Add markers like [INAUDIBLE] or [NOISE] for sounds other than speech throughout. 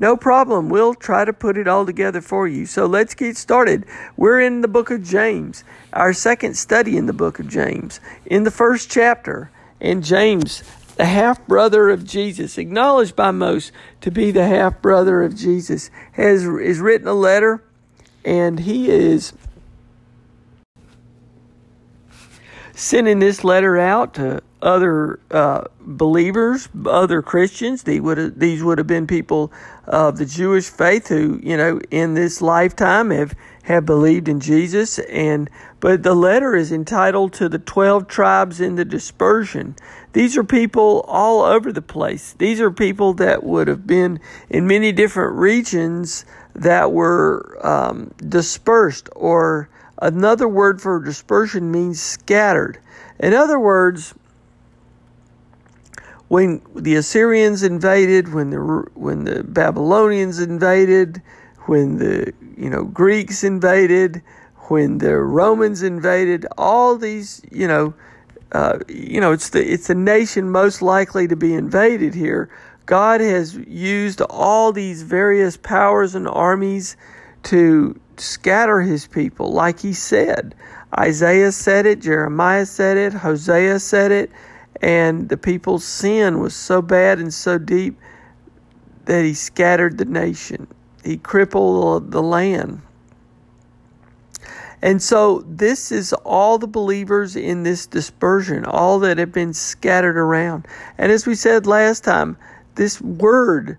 no problem. We'll try to put it all together for you. So let's get started. We're in the book of James, our second study in the book of James, in the first chapter. And James, the half brother of Jesus, acknowledged by most to be the half brother of Jesus, has is written a letter, and he is sending this letter out to other uh, believers, other Christians. These would have, these would have been people of the Jewish faith who, you know, in this lifetime have have believed in Jesus. And but the letter is entitled to the twelve tribes in the dispersion. These are people all over the place. These are people that would have been in many different regions that were um, dispersed, or another word for dispersion means scattered. In other words, when the Assyrians invaded, when the when the Babylonians invaded, when the you know Greeks invaded, when the Romans invaded, all these you know, uh, you know it's the it's the nation most likely to be invaded here. God has used all these various powers and armies to scatter His people, like He said. Isaiah said it, Jeremiah said it, Hosea said it and the people's sin was so bad and so deep that he scattered the nation. He crippled the land. And so, this is all the believers in this dispersion, all that have been scattered around. And as we said last time, this word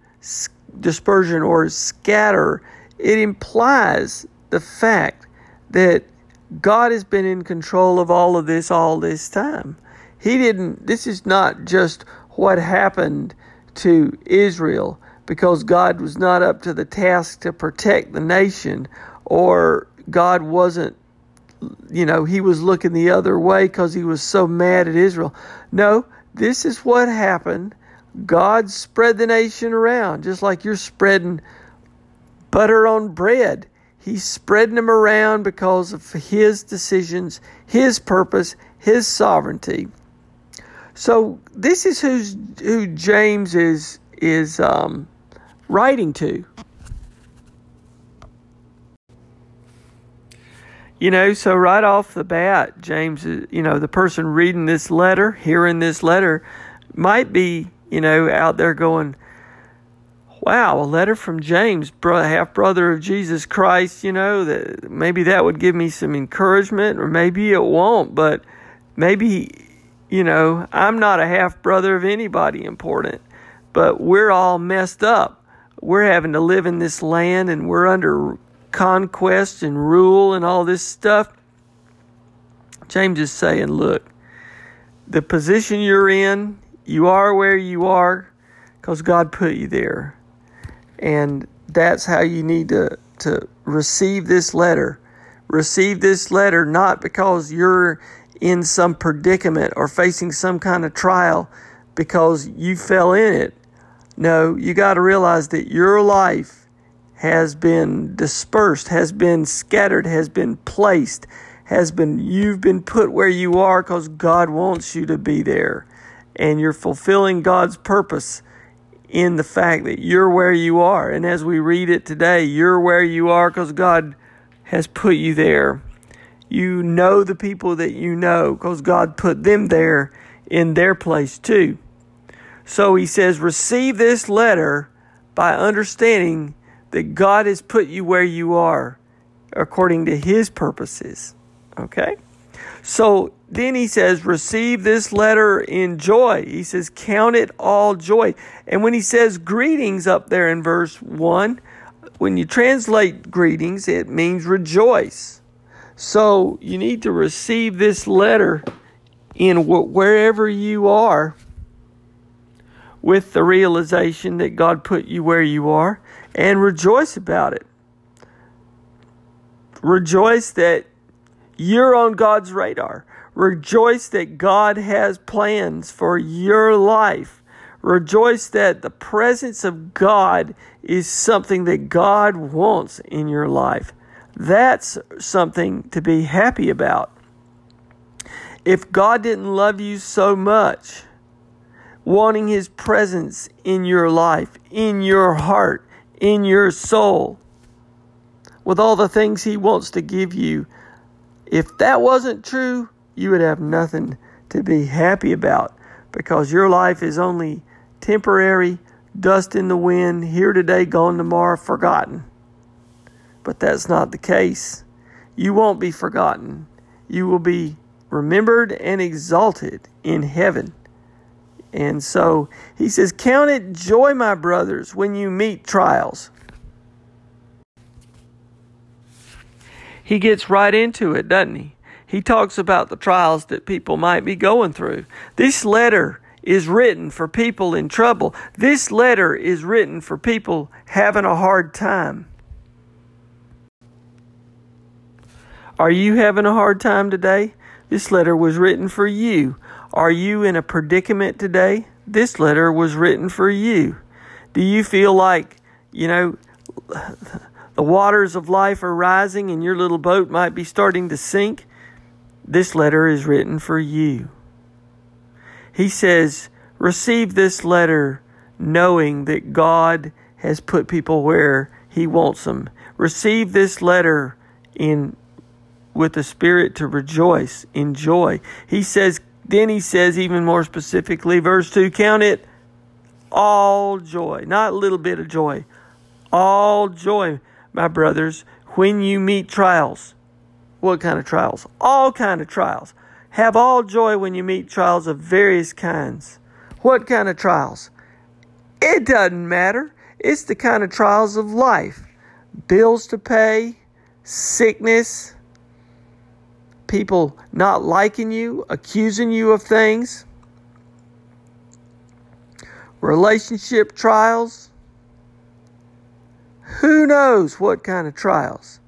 dispersion or scatter, it implies the fact that God has been in control of all of this all this time. He didn't, this is not just what happened to Israel because God was not up to the task to protect the nation or God wasn't, you know, he was looking the other way because he was so mad at Israel. No, this is what happened. God spread the nation around, just like you're spreading butter on bread. He's spreading them around because of his decisions, his purpose, his sovereignty. So this is who's, who James is is um, writing to. You know, so right off the bat, James, you know, the person reading this letter, hearing this letter, might be, you know, out there going, wow, a letter from James, half brother of Jesus Christ, you know, that maybe that would give me some encouragement, or maybe it won't, but maybe you know, I'm not a half brother of anybody important, but we're all messed up. We're having to live in this land and we're under conquest and rule and all this stuff. James is saying, look, the position you're in, you are where you are because God put you there. And that's how you need to, to receive this letter. Receive this letter not because you're in some predicament or facing some kind of trial because you fell in it. No, you got to realize that your life has been dispersed, has been scattered, has been placed, has been, you've been put where you are because God wants you to be there. And you're fulfilling God's purpose in the fact that you're where you are. And as we read it today, you're where you are because God has put you there. You know the people that you know because God put them there in their place too. So he says, receive this letter by understanding that God has put you where you are according to his purposes. Okay? So then he says, receive this letter in joy. He says, count it all joy. And when he says greetings up there in verse 1, when you translate greetings, it means rejoice. So you need to receive this letter in wherever you are with the realization that God put you where you are and rejoice about it. Rejoice that you're on God's radar. Rejoice that God has plans for your life. Rejoice that the presence of God is something that God wants in your life. That's something to be happy about. If God didn't love you so much, wanting His presence in your life, in your heart, in your soul, with all the things He wants to give you, if that wasn't true, you would have nothing to be happy about because your life is only temporary, dust in the wind, here today, gone tomorrow, forgotten. But that's not the case. You won't be forgotten. You will be remembered and exalted in heaven. And so he says, Count it joy, my brothers, when you meet trials. he gets right into it, doesn't he? He talks about the trials that people might be going through. This letter is written for people in trouble. This letter is written for people having a hard time. Are you having a hard time today? This letter was written for you. Are you in a predicament today? This letter was written for you. Do you feel like, you know, [LAUGHS] the waters of life are rising and your little boat might be starting to sink, this letter is written for you. He says, Receive this letter knowing that God has put people where He wants them. Receive this letter in with the spirit to rejoice in joy. He says, then he says even more specifically, verse 2 count it all joy, not a little bit of joy, all joy my brothers, when you meet trials. What kind of trials? All kind of trials. Have all joy when you meet trials of various kinds. What kind of trials? It doesn't matter. It's the kind of trials of life. Bills to pay, sickness, people not liking you, accusing you of things, relationship trials, who knows what kind of trials?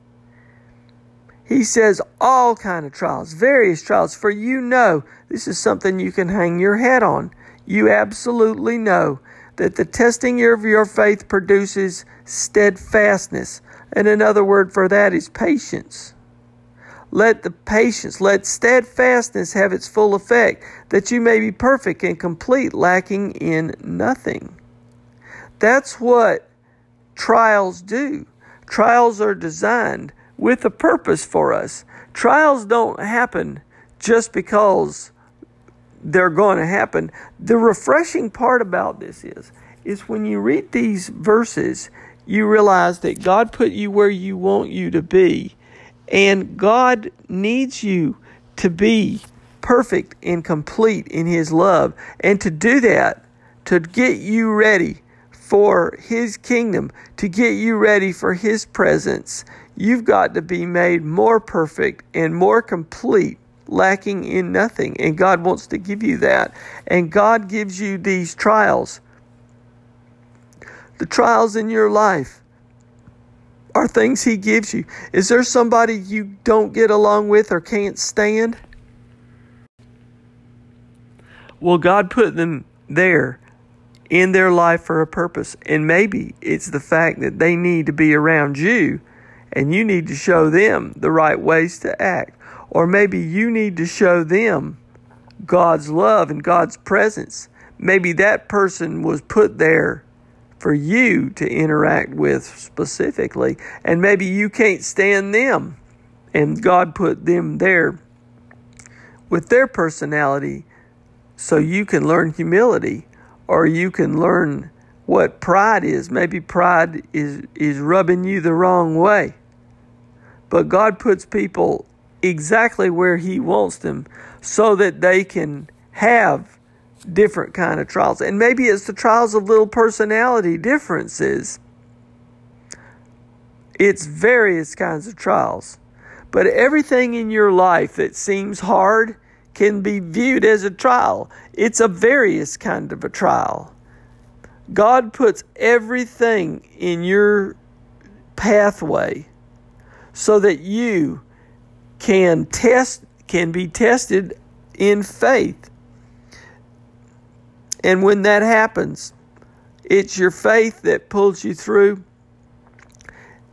He says all kind of trials, various trials, for you know this is something you can hang your head on. You absolutely know that the testing of your faith produces steadfastness. And another word for that is patience. Let the patience, let steadfastness have its full effect, that you may be perfect and complete, lacking in nothing. That's what trials do. Trials are designed with a purpose for us. Trials don't happen just because they're going to happen. The refreshing part about this is is when you read these verses, you realize that God put you where you want you to be, and God needs you to be perfect and complete in his love. And to do that, to get you ready for His kingdom, to get you ready for His presence, you've got to be made more perfect and more complete, lacking in nothing. And God wants to give you that. And God gives you these trials. The trials in your life are things He gives you. Is there somebody you don't get along with or can't stand? Well, God put them there in their life for a purpose. And maybe it's the fact that they need to be around you and you need to show them the right ways to act. Or maybe you need to show them God's love and God's presence. Maybe that person was put there for you to interact with specifically. And maybe you can't stand them, and God put them there with their personality so you can learn humility or you can learn what pride is. Maybe pride is, is rubbing you the wrong way. But God puts people exactly where He wants them so that they can have different kind of trials. And maybe it's the trials of little personality differences. It's various kinds of trials. But everything in your life that seems hard can be viewed as a trial. It's a various kind of a trial. God puts everything in your pathway so that you can test can be tested in faith. And when that happens, it's your faith that pulls you through.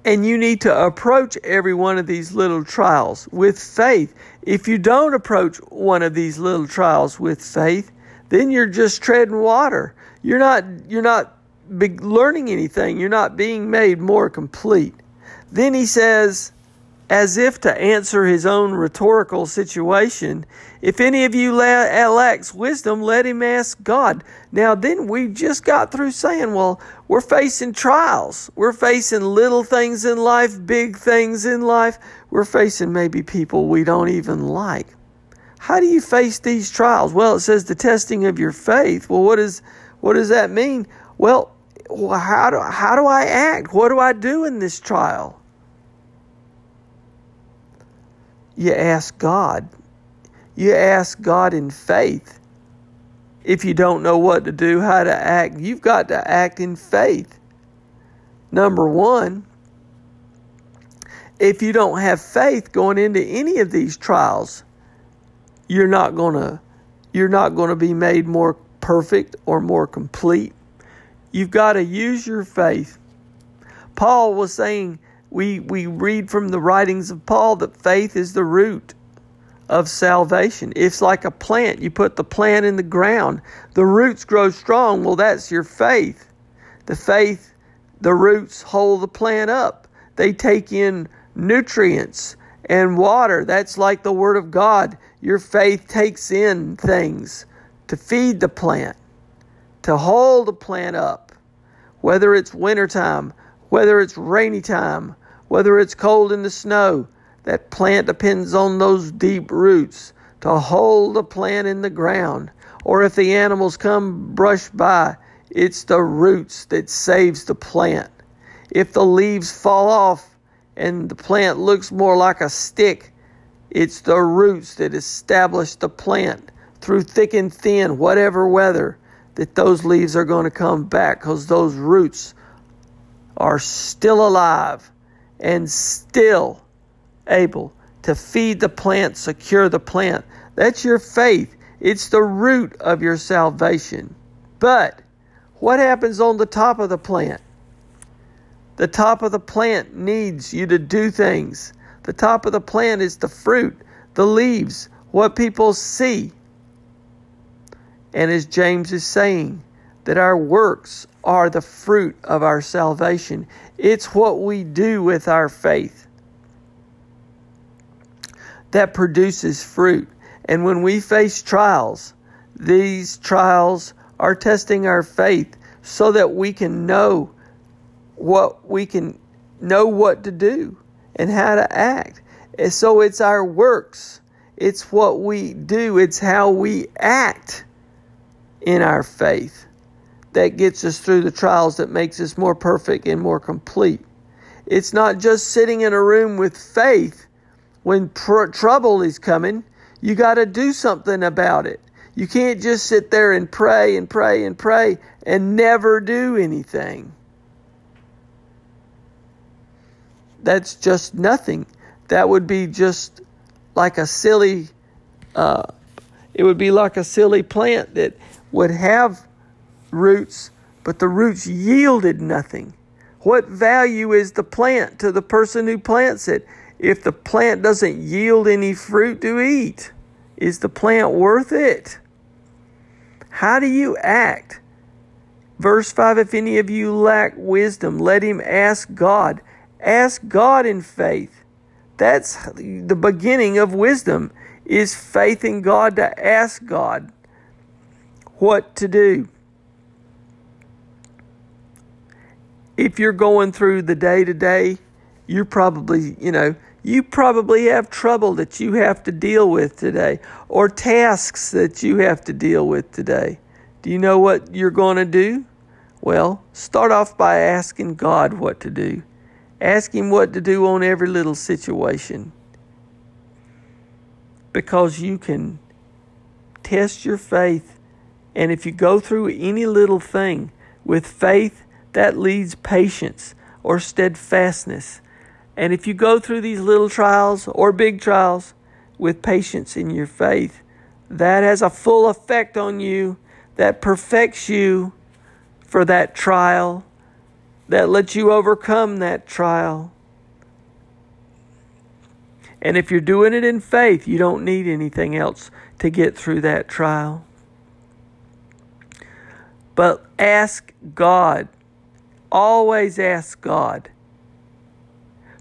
And you need to approach every one of these little trials with faith. If you don't approach one of these little trials with faith, then you're just treading water. You're not you're not learning anything. You're not being made more complete. Then he says, as if to answer his own rhetorical situation, if any of you uh, lacks wisdom, let him ask God. Now, then we just got through saying, well, we're facing trials. We're facing little things in life, big things in life. We're facing maybe people we don't even like. How do you face these trials? Well, it says the testing of your faith. Well, what is what does that mean? Well, how do how do I act? What do I do in this trial? You ask God. You ask God in faith. If you don't know what to do, how to act, you've got to act in faith. Number one, if you don't have faith going into any of these trials, you're not to you're not to be made more perfect or more complete. You've got to use your faith. Paul was saying we we read from the writings of Paul that faith is the root of salvation. It's like a plant. You put the plant in the ground, the roots grow strong. Well, that's your faith. The faith, the roots hold the plant up. They take in nutrients and water. That's like the Word of God. Your faith takes in things to feed the plant, to hold the plant up, whether it's wintertime, whether it's rainy time, whether it's cold in the snow. That plant depends on those deep roots to hold the plant in the ground. Or if the animals come brush by, it's the roots that saves the plant. If the leaves fall off and the plant looks more like a stick, it's the roots that establish the plant through thick and thin, whatever weather, that those leaves are going to come back because those roots are still alive and still able to feed the plant, secure the plant. That's your faith. It's the root of your salvation. But what happens on the top of the plant? The top of the plant needs you to do things. The top of the plant is the fruit, the leaves, what people see. And as James is saying, that our works are the fruit of our salvation. It's what we do with our faith that produces fruit. And when we face trials, these trials are testing our faith so that we can know what we can know what to do and how to act. And so it's our works. It's what we do. It's how we act in our faith that gets us through the trials that makes us more perfect and more complete. It's not just sitting in a room with faith when pr- trouble is coming. You got to do something about it. You can't just sit there and pray and pray and pray and never do anything. That's just nothing. That would be just like a silly, uh, it would be like a silly plant that would have roots, but the roots yielded nothing. What value is the plant to the person who plants it if the plant doesn't yield any fruit to eat? Is the plant worth it? How do you act Verse 5 If any of you lack wisdom, let him ask God. Ask God in faith. That's the beginning of wisdom is faith in God to ask God what to do. If you're going through the day to day, you're probably, you know, you probably have trouble that you have to deal with today or tasks that you have to deal with today. Do you know what you're going to do? Well, start off by asking God what to do. Ask Him what to do on every little situation. Because you can test your faith. And if you go through any little thing with faith, that leads patience or steadfastness. And if you go through these little trials or big trials with patience in your faith, that has a full effect on you, that perfects you for that trial, that lets you overcome that trial. And if you're doing it in faith, you don't need anything else to get through that trial. But ask God. Always ask God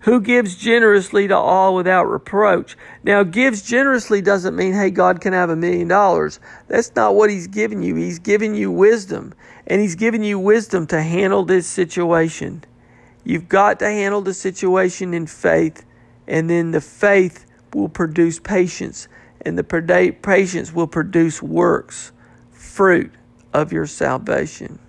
who gives generously to all without reproach. Now, gives generously doesn't mean, hey, God can have a million dollars. That's not what He's giving you. He's giving you wisdom, and He's giving you wisdom to handle this situation. You've got to handle the situation in faith, and then the faith will produce patience, and the patience will produce works, fruit of your salvation.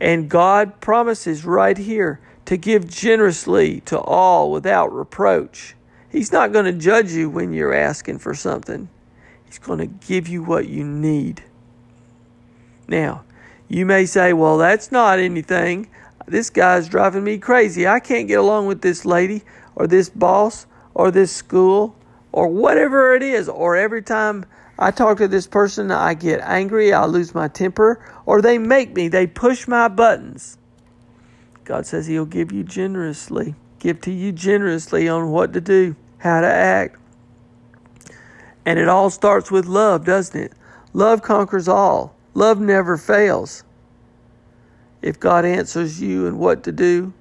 And God promises right here to give generously to all without reproach. He's not going to judge you when you're asking for something. He's going to give you what you need. Now, you may say, well, that's not anything. This guy's driving me crazy. I can't get along with this lady or this boss or this school or whatever it is. Or every time I talk to this person, I get angry, I lose my temper, or they make me, they push my buttons. God says He'll give you generously, give to you generously on what to do, how to act. And it all starts with love, doesn't it? Love conquers all. Love never fails. If God answers you and what to do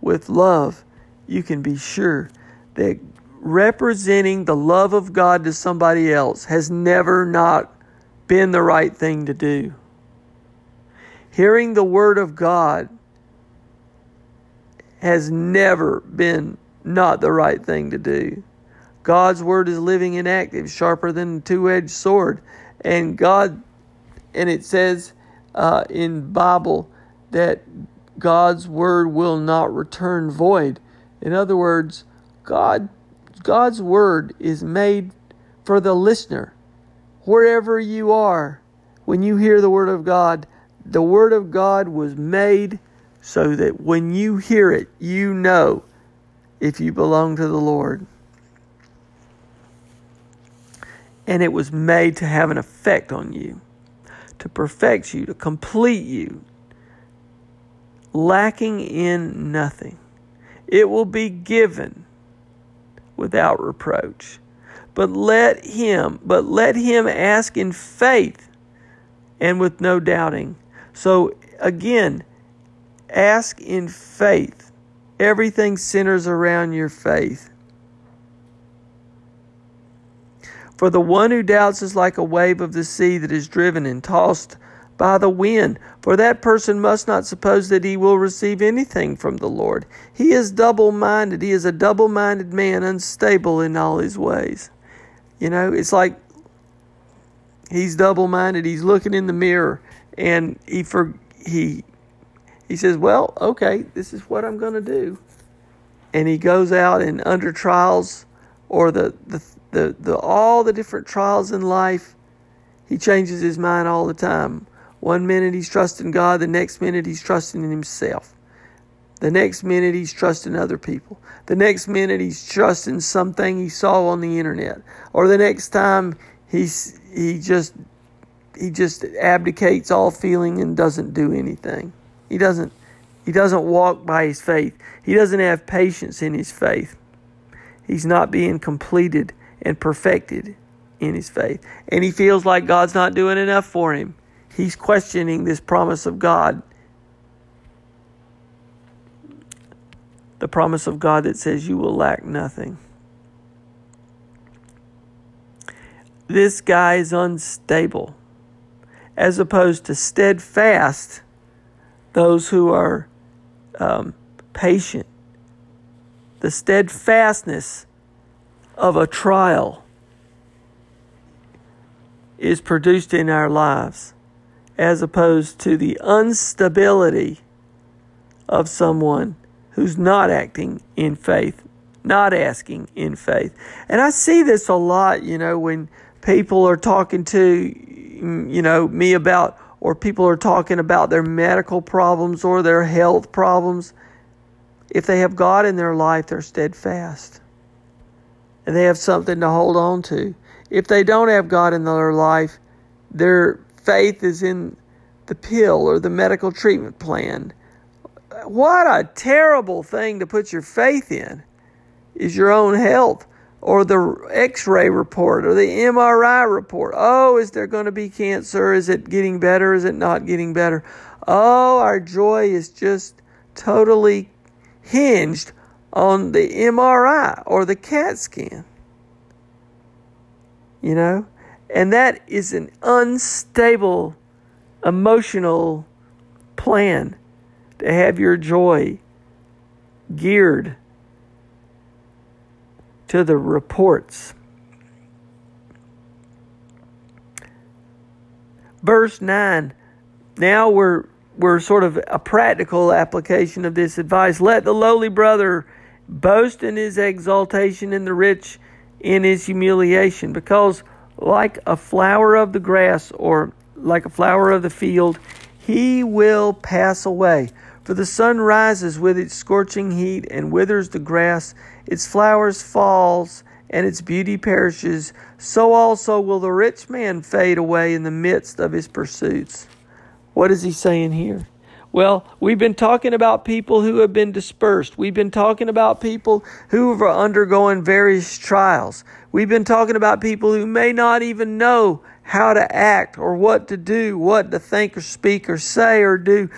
with love, you can be sure that representing the love of God to somebody else has never not been the right thing to do. Hearing the Word of God has never been not the right thing to do. God's word is living and active, sharper than a two-edged sword, and God, and it says uh, in Bible that God's word will not return void. In other words, God, God's word is made for the listener, wherever you are. When you hear the word of God, the word of God was made so that when you hear it, you know if you belong to the Lord. And it was made to have an effect on you, to perfect you, to complete you, lacking in nothing. It will be given without reproach. But let him, but let him ask in faith and with no doubting. So again, Ask in faith. Everything centers around your faith. For the one who doubts is like a wave of the sea that is driven and tossed by the wind. For that person must not suppose that he will receive anything from the Lord. He is double minded. He is a double minded man, unstable in all his ways. You know, it's like he's double minded. He's looking in the mirror and he for, he he says, Well, okay, this is what I'm going to do. And he goes out and under trials or the, the, the, the, all the different trials in life, he changes his mind all the time. One minute he's trusting God, the next minute he's trusting in himself. The next minute he's trusting other people. The next minute he's trusting something he saw on the internet. Or the next time he's he just he just abdicates all feeling and doesn't do anything. He doesn't he doesn't walk by his faith. He doesn't have patience in his faith. He's not being completed and perfected in his faith. And he feels like God's not doing enough for him. He's questioning this promise of God. The promise of God that says you will lack nothing. This guy is unstable, as opposed to steadfast, those who are um, patient. The steadfastness of a trial is produced in our lives as opposed to the instability of someone who's not acting in faith, not asking in faith. And I see this a lot, you know, when people are talking to, mm, you know, me about, or people are talking about their medical problems or their health problems. If they have God in their life, they're steadfast and they have something to hold on to. If they don't have God in their life, their faith is in the pill or the medical treatment plan. What a terrible thing to put your faith in is your own health or the x ray report or the MRI report. Oh, is there going to be cancer? Is it getting better? Is it not getting better? Oh, our joy is just totally hinged on the MRI or the CAT scan. You know? And that is an unstable emotional plan to have your joy geared to the reports. Verse 9. Now we're we're sort of a practical application of this advice. Let the lowly brother boast in his exaltation and the rich in his humiliation, because like a flower of the grass or like a flower of the field, he will pass away. For the sun rises with its scorching heat and withers the grass, its flowers falls, and its beauty perishes. So also will the rich man fade away in the midst of his pursuits. What is he saying here? Well, we've been talking about people who have been dispersed. We've been talking about people who are undergoing various trials. We've been talking about people who may not even know how to act or what to do, what to think or speak or say or do.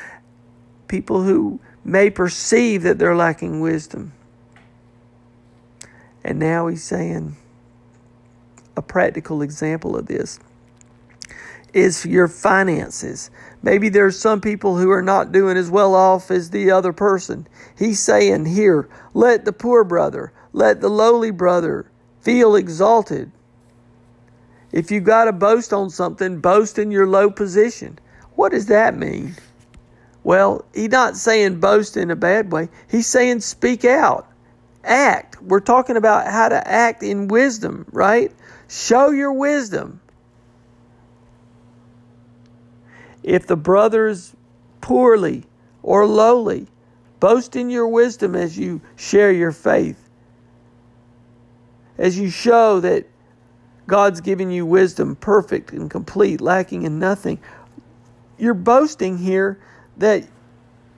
People who may perceive that they're lacking wisdom. And now he's saying a practical example of this is your finances. Maybe there's some people who are not doing as well off as the other person. He's saying here, let the poor brother, let the lowly brother feel exalted. If you got to boast on something, boast in your low position. What does that mean? Well, he's not saying boast in a bad way. He's saying speak out, act. We're talking about how to act in wisdom, right? Show your wisdom. If the brother's poorly or lowly, boast in your wisdom as you share your faith. As you show that God's given you wisdom, perfect and complete, lacking in nothing. You're boasting here that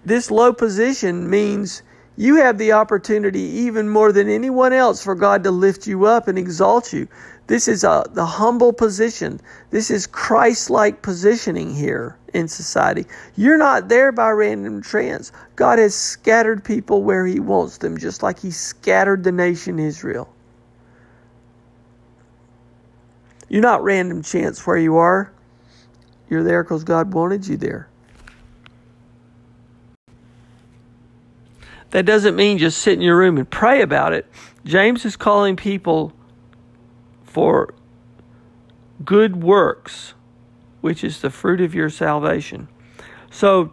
this low position means you have the opportunity, even more than anyone else, for God to lift you up and exalt you. This is a, the humble position. This is Christ like positioning here in society. You're not there by random chance. God has scattered people where He wants them, just like He scattered the nation Israel. You're not random chance where you are. You're there because God wanted you there. That doesn't mean just sit in your room and pray about it. James is calling people for good works, which is the fruit of your salvation. So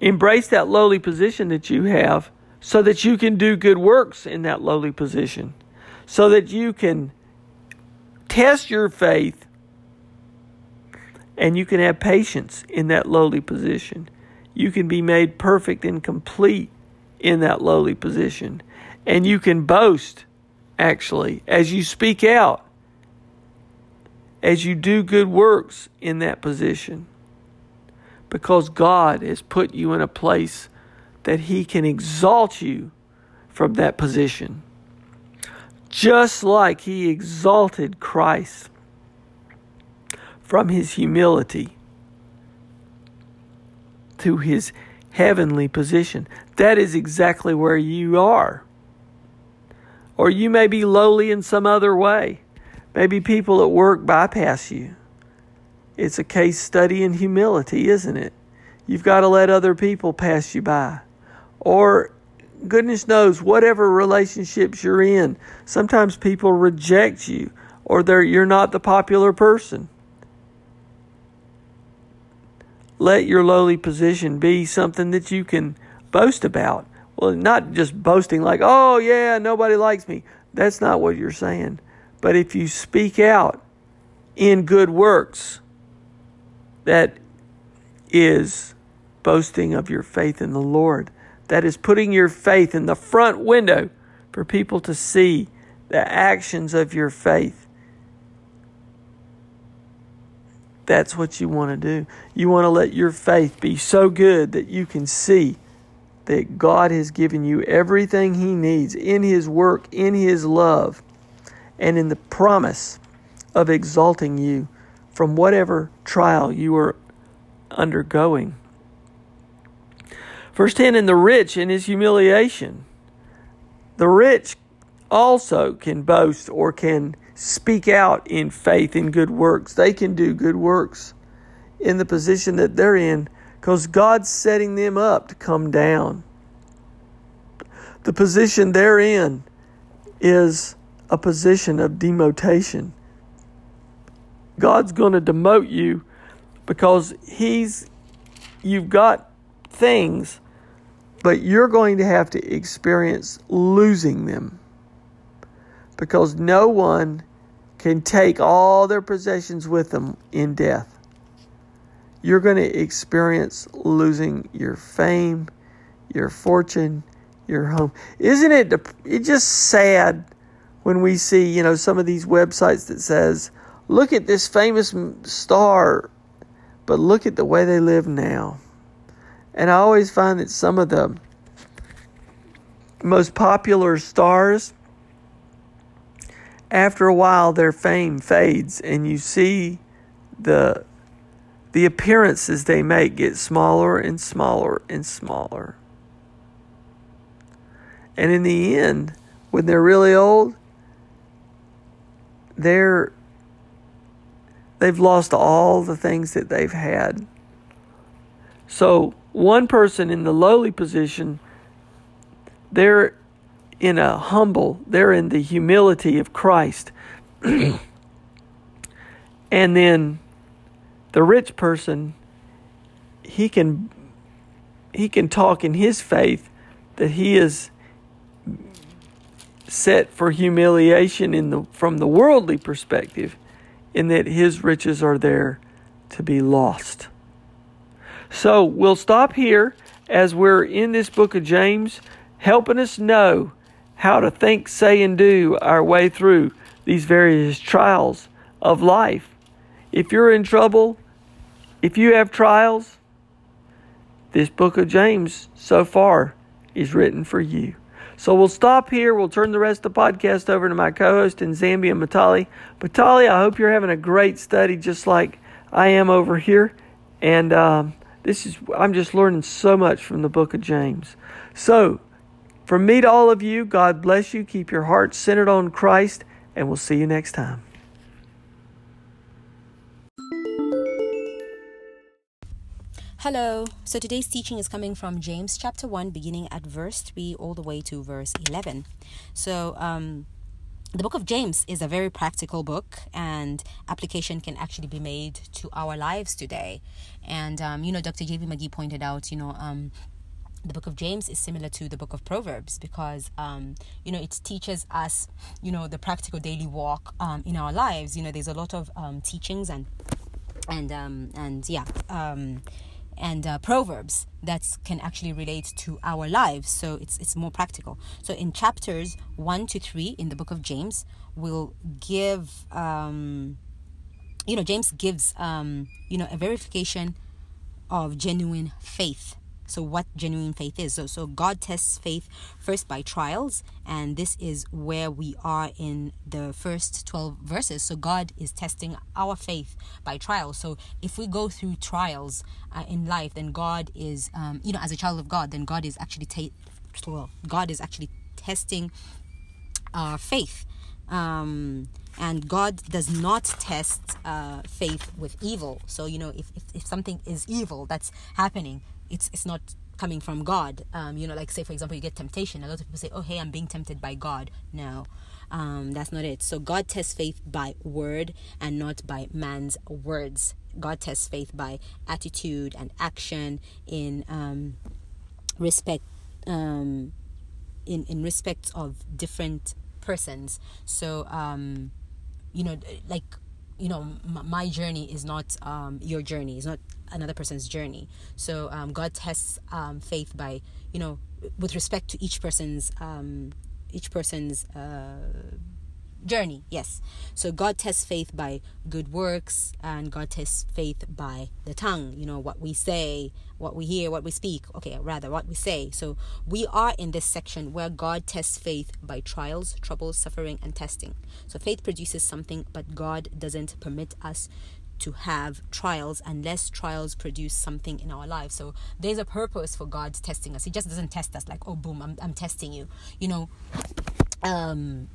embrace that lowly position that you have so that you can do good works in that lowly position, so that you can test your faith and you can have patience in that lowly position. You can be made perfect and complete in that lowly position. And you can boast actually, as you speak out, as you do good works in that position. Because God has put you in a place that He can exalt you from that position. Just like He exalted Christ from his humility to his heavenly position. That is exactly where you are. Or you may be lowly in some other way. Maybe people at work bypass you. It's a case study in humility, isn't it? You've got to let other people pass you by. Or, goodness knows, whatever relationships you're in, sometimes people reject you or you're not the popular person. Let your lowly position be something that you can boast about. Well, not just boasting like, oh, yeah, nobody likes me. That's not what you're saying. But if you speak out in good works, that is boasting of your faith in the Lord. That is putting your faith in the front window for people to see the actions of your faith. That's what you want to do. You want to let your faith be so good that you can see that God has given you everything He needs in His work, in His love, and in the promise of exalting you from whatever trial you are undergoing. Verse 10 And the rich in his humiliation. The rich also can boast or can speak out in faith in good works. They can do good works in the position that they're in because God's setting them up to come down. The position they're in is a position of demotation. God's going to demote you because he's you've got things but you're going to have to experience losing them because no one can take all their possessions with them in death. You're going to experience losing your fame, your fortune, your home. Isn't it it's just sad when we see, you know, some of these websites that says, "Look at this famous star, but look at the way they live now." And I always find that some of the most popular stars after a while their fame fades and you see the the appearances they make get smaller and smaller and smaller. And in the end, when they're really old, they're they've lost all the things that they've had. So, one person in the lowly position, they're in a humble, they're in the humility of Christ. [CLEARS THROAT] and then the rich person, he can he can talk in his faith that he is set for humiliation in the from the worldly perspective in that his riches are there to be lost. So we'll stop here as we're in this book of James helping us know how to think, say, and do our way through these various trials of life. If you're in trouble, if you have trials, this book of James so far is written for you. So we'll stop here. We'll turn the rest of the podcast over to my co host in Zambia, Matali. Matali, I hope you're having a great study just like I am over here. And um, this is, I'm just learning so much from the book of James. So, from me to all of you, God bless you. Keep your heart centered on Christ, and we'll see you next time. Hello. So today's teaching is coming from James chapter 1, beginning at verse 3 all the way to verse 11. So, um, the book of James is a very practical book, and application can actually be made to our lives today. And, um, you know, Dr. J.B. McGee pointed out, you know, um, the book of James is similar to the book of Proverbs because um, you know it teaches us you know the practical daily walk um, in our lives. You know, there's a lot of um, teachings and and um, and yeah um, and uh, proverbs that can actually relate to our lives. So it's it's more practical. So in chapters one to three in the book of James, will give um, you know James gives um, you know a verification of genuine faith so what genuine faith is. So so god tests faith first by trials and this is where we are in the first 12 verses. So god is testing our faith by trials. So if we go through trials uh, in life then god is um, you know as a child of god then god is actually ta- well, god is actually testing our faith. Um, and God does not test uh, faith with evil. So you know, if, if, if something is evil that's happening, it's it's not coming from God. Um, you know, like say for example, you get temptation. A lot of people say, "Oh, hey, I'm being tempted by God." No, um, that's not it. So God tests faith by word and not by man's words. God tests faith by attitude and action in um, respect um, in in respect of different persons. So um, you know, like you know, m- my journey is not um, your journey. It's not another person's journey. So um, God tests um, faith by you know, with respect to each person's um, each person's uh, journey yes so god tests faith by good works and god tests faith by the tongue you know what we say what we hear what we speak okay rather what we say so we are in this section where god tests faith by trials troubles suffering and testing so faith produces something but god doesn't permit us to have trials unless trials produce something in our lives. So there's a purpose for God testing us. He just doesn't test us like, oh, boom, I'm, I'm testing you. You know, um,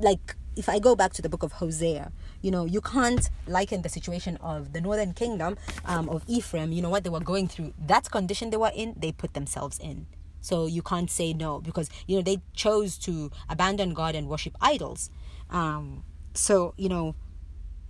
like if I go back to the book of Hosea, you know, you can't liken the situation of the northern kingdom um, of Ephraim, you know, what they were going through, that condition they were in, they put themselves in. So you can't say no because, you know, they chose to abandon God and worship idols. Um, so, you know,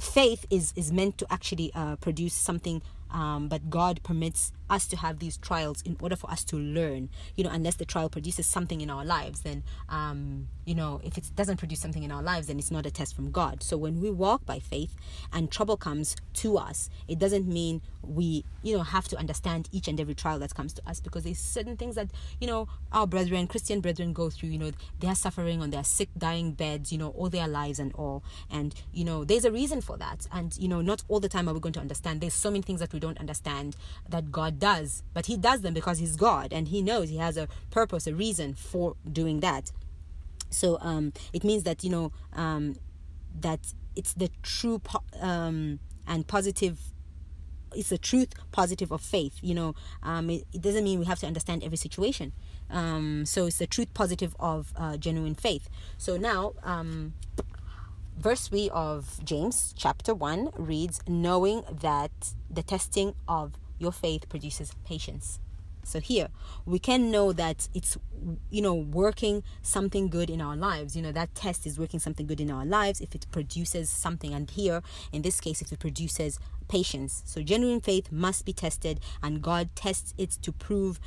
faith is, is meant to actually uh, produce something um, but God permits us to have these trials in order for us to learn. You know, unless the trial produces something in our lives, then um, you know, if it doesn't produce something in our lives, then it's not a test from God. So when we walk by faith and trouble comes to us, it doesn't mean we, you know, have to understand each and every trial that comes to us because there's certain things that, you know, our brethren, Christian brethren go through, you know, they are suffering on their sick, dying beds, you know, all their lives and all. And, you know, there's a reason for that. And, you know, not all the time are we going to understand. There's so many things that we don't understand that God does, but He does them because He's God and He knows He has a purpose, a reason for doing that. So um, it means that you know um, that it's the true po- um, and positive. It's the truth positive of faith. You know, um, it, it, doesn't mean we have to understand every situation. Um, so it's the truth positive of uh, genuine faith. So now, um, verse 3 of James chapter 1 reads, Knowing that the testing of your faith produces patience. So here we can know that it's you know working something good in our lives. You know that test is working something good in our lives if it produces something and here in this case if it produces patience. So genuine faith must be tested and God tests it to prove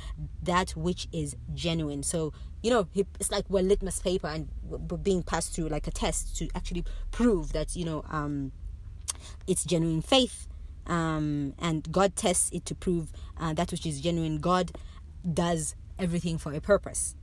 that which is genuine. So you know it's like we're litmus paper and we're being passed through like a test to actually prove that you know um it's genuine faith um, and God tests it to prove uh, that which is genuine. God does everything for a purpose.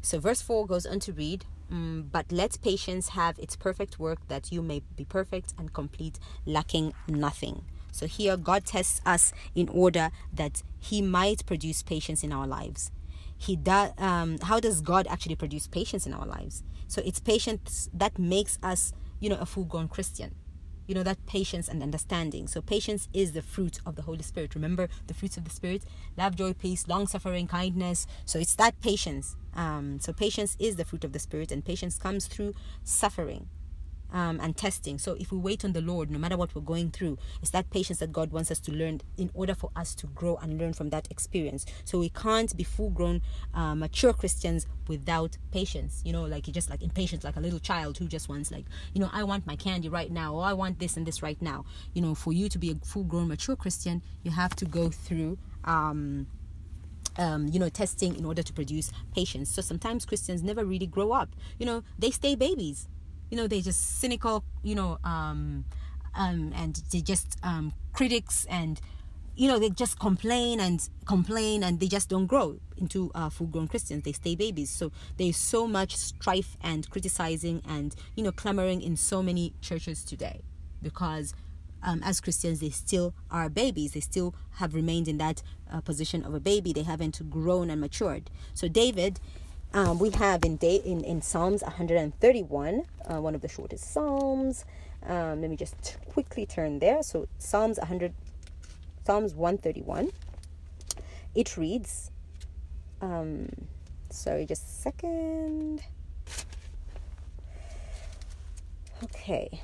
So, verse 4 goes on to read, mm, But let patience have its perfect work, that you may be perfect and complete, lacking nothing. So, here God tests us in order that He might produce patience in our lives. He does. Um, how does God actually produce patience in our lives? So, it's patience that makes us, you know, a full-grown Christian you know that patience and understanding. So patience is the fruit of the holy spirit. Remember the fruits of the spirit love joy peace long suffering kindness. So it's that patience. Um, so patience is the fruit of the spirit and patience comes through suffering um, and testing. So if we wait on the Lord, no matter what we're going through, it's that patience that God wants us to learn in order for us to grow and learn from that experience. So we can't be full grown, uh, mature Christians without patience. You know, like you just like impatient, like a little child who just wants like, you know, I want my candy right now, or I want this and this right now. You know, for you to be a full grown, mature Christian, you have to go through. Um, um, you know, testing in order to produce patience. So sometimes Christians never really grow up. You know, they stay babies you know they're just cynical you know um, um, and they just um, critics and you know they just complain and complain and they just don't grow into uh, full-grown christians they stay babies so there's so much strife and criticizing and you know clamoring in so many churches today because um, as Christians, they still are babies. They still have remained in that uh, position of a baby. They haven't grown and matured. So David, um, we have in, day, in in Psalms 131, uh, one of the shortest psalms. Um, let me just quickly turn there. So Psalms 100, Psalms 131. It reads. Um, sorry, just a second. Okay.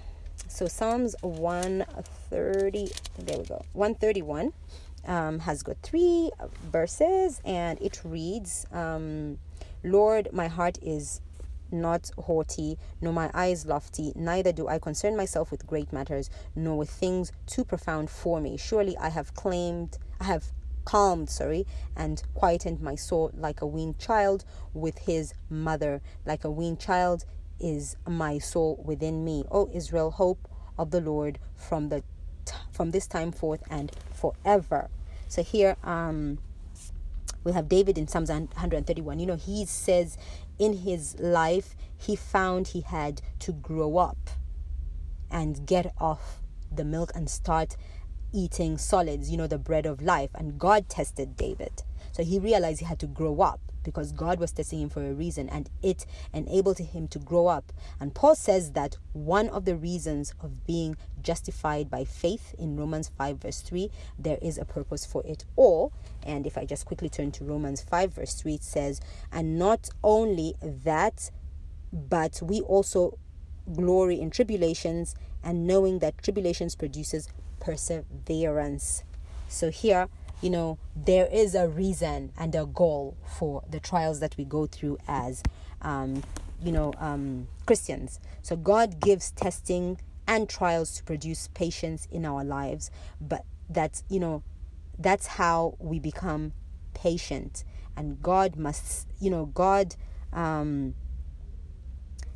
So Psalms 130, there we go. 131 um, has got three verses and it reads, um, Lord, my heart is not haughty, nor my eyes lofty, neither do I concern myself with great matters, nor with things too profound for me. Surely I have claimed, I have calmed, sorry, and quietened my soul like a weaned child with his mother. Like a weaned child is my soul within me. O Israel, hope of the Lord from the t- from this time forth and forever. So here um we have David in Psalms 131. You know, he says in his life he found he had to grow up and get off the milk and start eating solids, you know, the bread of life. And God tested David. So he realized he had to grow up because God was testing him for a reason and it enabled him to grow up. And Paul says that one of the reasons of being justified by faith in Romans 5, verse 3, there is a purpose for it all. And if I just quickly turn to Romans 5, verse 3, it says, And not only that, but we also glory in tribulations and knowing that tribulations produces perseverance. So here, you know, there is a reason and a goal for the trials that we go through as, um, you know, um, Christians. So God gives testing and trials to produce patience in our lives, but that's, you know, that's how we become patient. And God must, you know, God, um,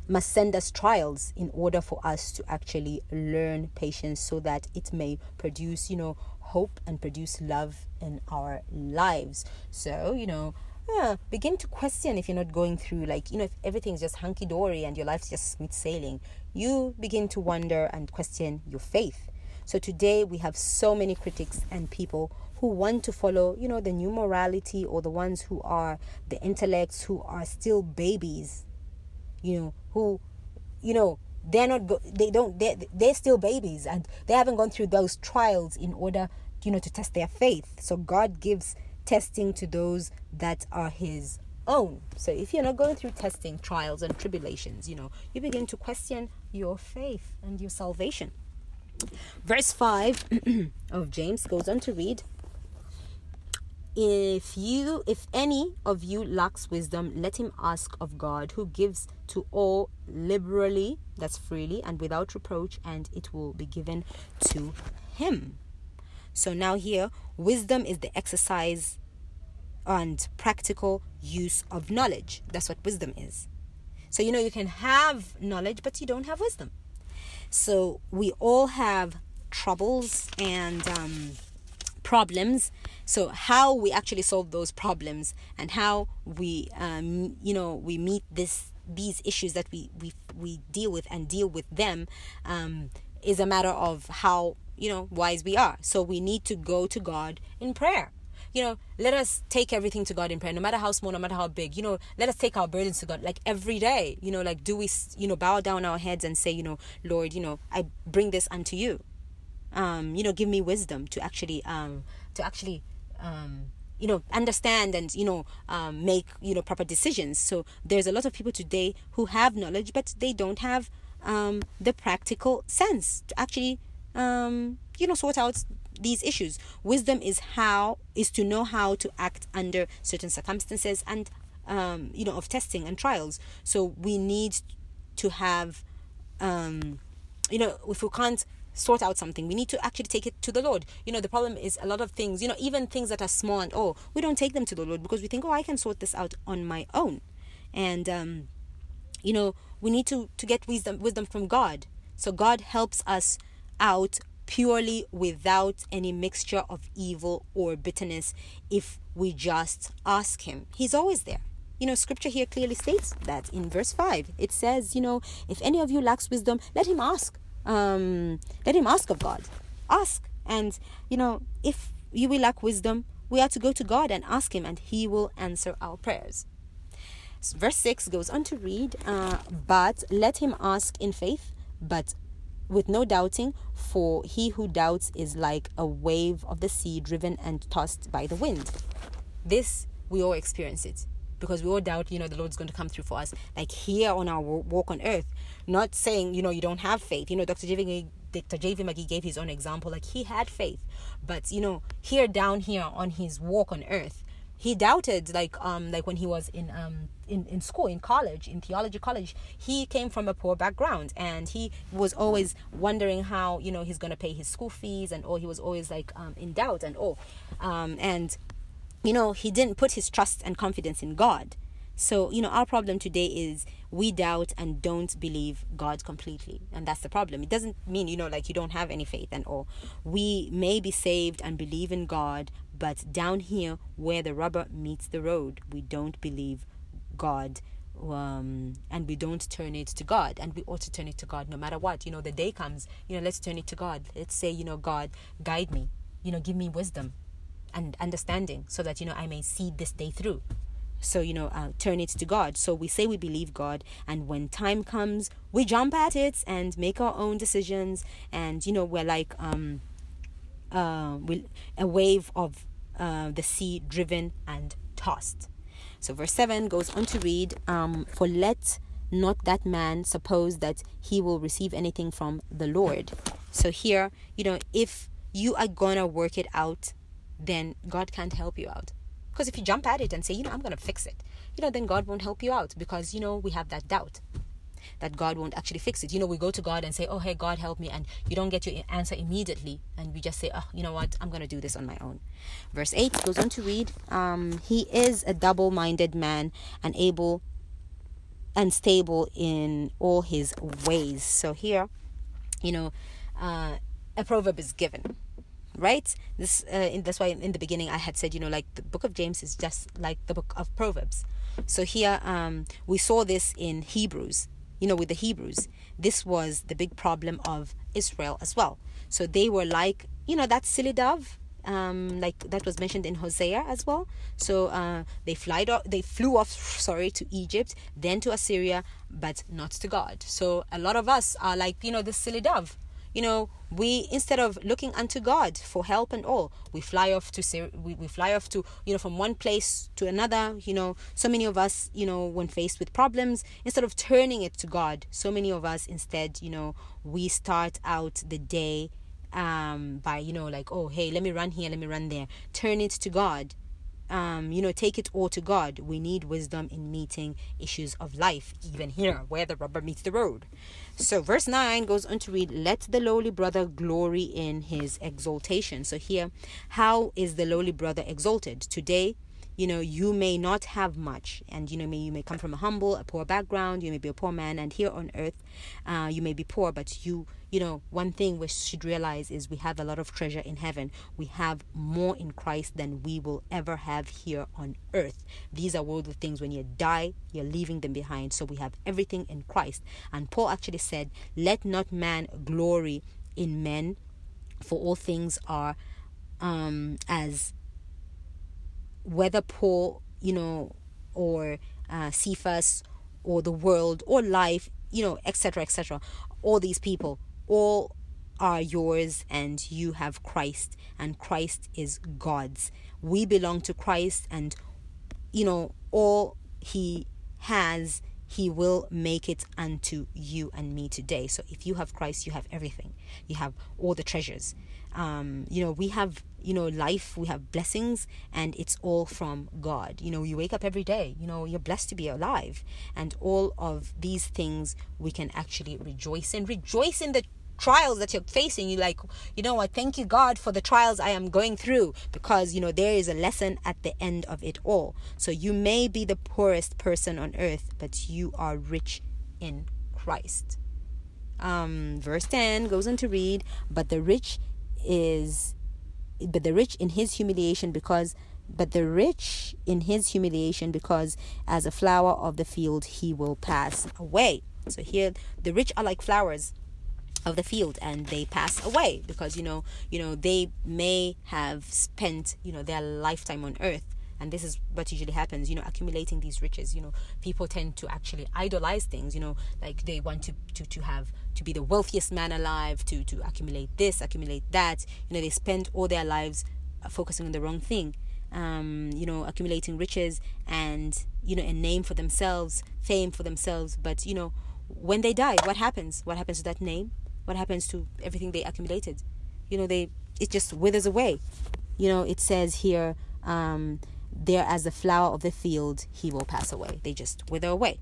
must send us trials in order for us to actually learn patience so that it may produce, you know, hope and produce love in our lives. So, you know, uh, begin to question if you're not going through, like, you know, if everything's just hunky dory and your life's just smooth sailing, you begin to wonder and question your faith. So today we have so many critics and people who want to follow, you know, the new morality or the ones who are the intellects who are still babies you know, who, you know, they're not, go- they don't, they're, they're still babies and they haven't gone through those trials in order, you know, to test their faith. So God gives testing to those that are His own. So if you're not going through testing, trials, and tribulations, you know, you begin to question your faith and your salvation. Verse 5 [CLEARS THROAT] of James goes on to read if you if any of you lacks wisdom let him ask of god who gives to all liberally that's freely and without reproach and it will be given to him so now here wisdom is the exercise and practical use of knowledge. That's what wisdom is. So you know you can have knowledge but you don't have wisdom. So we all have troubles and um problems. So how we actually solve those problems and how we um, you know we meet this these issues that we we we deal with and deal with them um, is a matter of how you know wise we are. So we need to go to god in prayer. You know let us take everything to god in prayer no matter how small no matter how big. You know let us take our burdens to god like every day. You know like do we you know bow down our heads and say you know lord you know i bring this unto you. Um, you know, give me wisdom to actually, um, to actually, um, you know, understand and you know, um, make you know proper decisions. So there's a lot of people today who have knowledge, but they don't have um, the practical sense to actually, um, you know, sort out these issues. Wisdom is how is to know how to act under certain circumstances and um, you know of testing and trials. So we need to have um, you know if we can't sort out something we need to actually take it to the lord you know the problem is a lot of things you know even things that are small and oh we don't take them to the lord because we think oh i can sort this out on my own and um you know we need to to get wisdom wisdom from god so god helps us out purely without any mixture of evil or bitterness if we just ask him he's always there you know scripture here clearly states that in verse 5 it says you know if any of you lacks wisdom let him ask um, let him ask of God. ask. And, you know, if you will lack wisdom, we are to go to God and ask Him, and He will answer our prayers. Verse 6 goes on to read, uh, But let him ask in faith, but with no doubting, for he who doubts is like a wave of the sea driven and tossed by the wind. This, we all experience it because we all doubt, you know, the Lord's going to come through for us. Like here on our walk on earth, not saying, you know, you don't have faith. You know, Dr. J.V. Dr. J.V. McGee gave his own example. Like he had faith, but you know, here down here on his walk on earth, he doubted. Like um, like when he was in um in, in school, in college, in theology college, he came from a poor background and he was always wondering how, you know, he's going to pay his school fees and all. He was always like um, in doubt and all. Um, and you know, he didn't put his trust and confidence in God. So, you know, our problem today is we doubt and don't believe God completely. And that's the problem. It doesn't mean, you know, like you don't have any faith and all. We may be saved and believe in God, but down here where the rubber meets the road, we don't believe God. Um, and we don't turn it to God, and we ought to turn it to God no matter what. You know, the day comes, you know, let's turn it to God. Let's say, you know, God, guide me, you know, give me wisdom and understanding so that you know I may see this day through. So you know, uh, turn it to God. So we say we believe God, and when time comes, we jump at it and make our own decisions. And you know, we're like um, uh, a wave of uh, the sea, driven and tossed. So verse seven goes on to read, um, "For let." not that man suppose that he will receive anything from the Lord. So here, you know, if you are gonna work it out then God can't help you out. Because if you jump at it and say, you know, I'm to fix it, you know, then God won't help you out because, you know, we have that doubt that God won't actually fix it. You know, we go to God and say, oh, hey, God, help me. And you don't get your answer immediately. And we just say, oh, you know what? I'm going to do this on my own. Verse 8 goes on to read, um, He is a double minded man and able and stable in all his ways. So here, you know, uh, a proverb is given right this uh, in that's why in the beginning i had said you know like the book of james is just like the book of proverbs so here um we saw this in hebrews you know with the hebrews this was the big problem of israel as well so they were like you know that silly dove um, like that was mentioned in Hosea as well. So uh, they flied off, they flew off, sorry, to Egypt, then to Assyria, but not to God. So a lot of us are like, you know, the silly dove you know we instead of looking unto god for help and all we fly off to we, we fly off to you know from one place to another. You know so many of us you know when faced with problems instead of turning it to god so many of us instead you know we start out the day um by you know like oh hey let me run here let me run there. Turn it to god um, you know, take it all to God. We need wisdom in meeting issues of life, even here where the rubber meets the road. So, verse 9 goes on to read, Let the lowly brother glory in his exaltation. So, here, how is the lowly brother exalted? Today, you know you may not have much. And you know may, you may come from a humble a poor background you may be a poor man and here on earth uh, you may be poor but you you know one thing we should realize is we have a lot of treasure in heaven. We have more in christ than we will ever have here on earth. These are worldly things. When you die you're leaving them behind. So we have everything in christ. And paul actually said let not man glory in men for all things are um, as whether Paul, you know, or uh, Cephas, or the world, or life, you know, etc., etc. All these people, all are yours, and you have Christ, and Christ is God's. We belong to Christ, and you know, all He has, He will make it unto you and me today. So if you have Christ, you have everything. You have all the treasures. Um, you know, we have you know life we have blessings and it's all from god. You know you wake up every day you know you're blessed to be alive. And all of these things we can actually rejoice in. Rejoice in the trials that you're facing. You like you know what? Thank you god for the trials i am going through because you know there is a lesson at the end of it all. So you may be the poorest person on earth but you are rich in christ. Um verse 10 goes on to read but the rich is but the rich in his humiliation because but the rich in his humiliation because as a flower of the field he will pass away. So here the rich are like flowers of the field and they pass away because you know you know they may have spent you know their lifetime on earth and this is what usually happens you know accumulating these riches you know people tend to actually idolize things you know like they want to to, to have to be the wealthiest man alive to to accumulate this accumulate that. You know they spend all their lives uh, focusing on the wrong thing. Um, you know accumulating riches and you know a name for themselves fame for themselves. But you know when they die what happens? What happens to that name? What happens to everything they accumulated? You know they it just withers away. You know it says here um, there as the flower of the field he will pass away. They just wither away.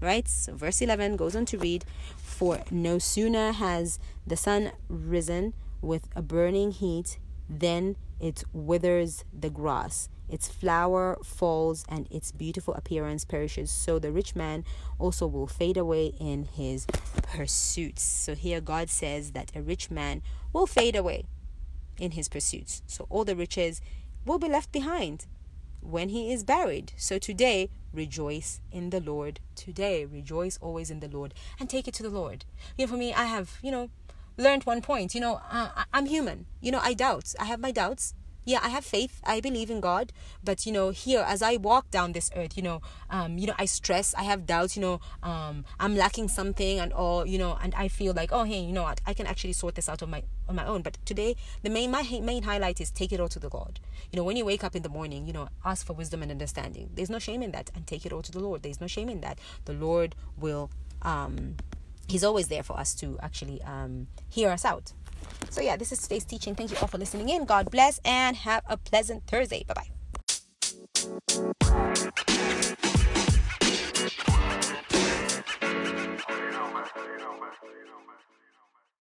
Right? So verse 11 goes on to read for no sooner has the sun risen with a burning heat then it withers the grass. Its flower falls and its beautiful appearance perishes. So the rich man also will fade away in his pursuits. So here god says that a rich man will fade away in his pursuits. So all the riches will be left behind when he is buried. So today, rejoice in the Lord. Today, rejoice always in the Lord and take it to the Lord. You know, for me, I have, you know, learned one point. You know, uh, I'm human. You know, I doubt. I have my doubts yeah i have faith i believe in god but you know here as i walk down this earth you know um you know i stress i have doubts you know um i'm lacking something and all you know and i feel like oh hey you know what i can actually sort this out of my on my own but today the main my main highlight is take it all to the lord you know when you wake up in the morning you know ask for wisdom and understanding there's no shame in that and take it all to the lord there's no shame in that the lord will um he's always there for us to actually um hear us out so, yeah, this is today's teaching. Thank you all for listening in. God bless and have a pleasant Thursday. Bye bye.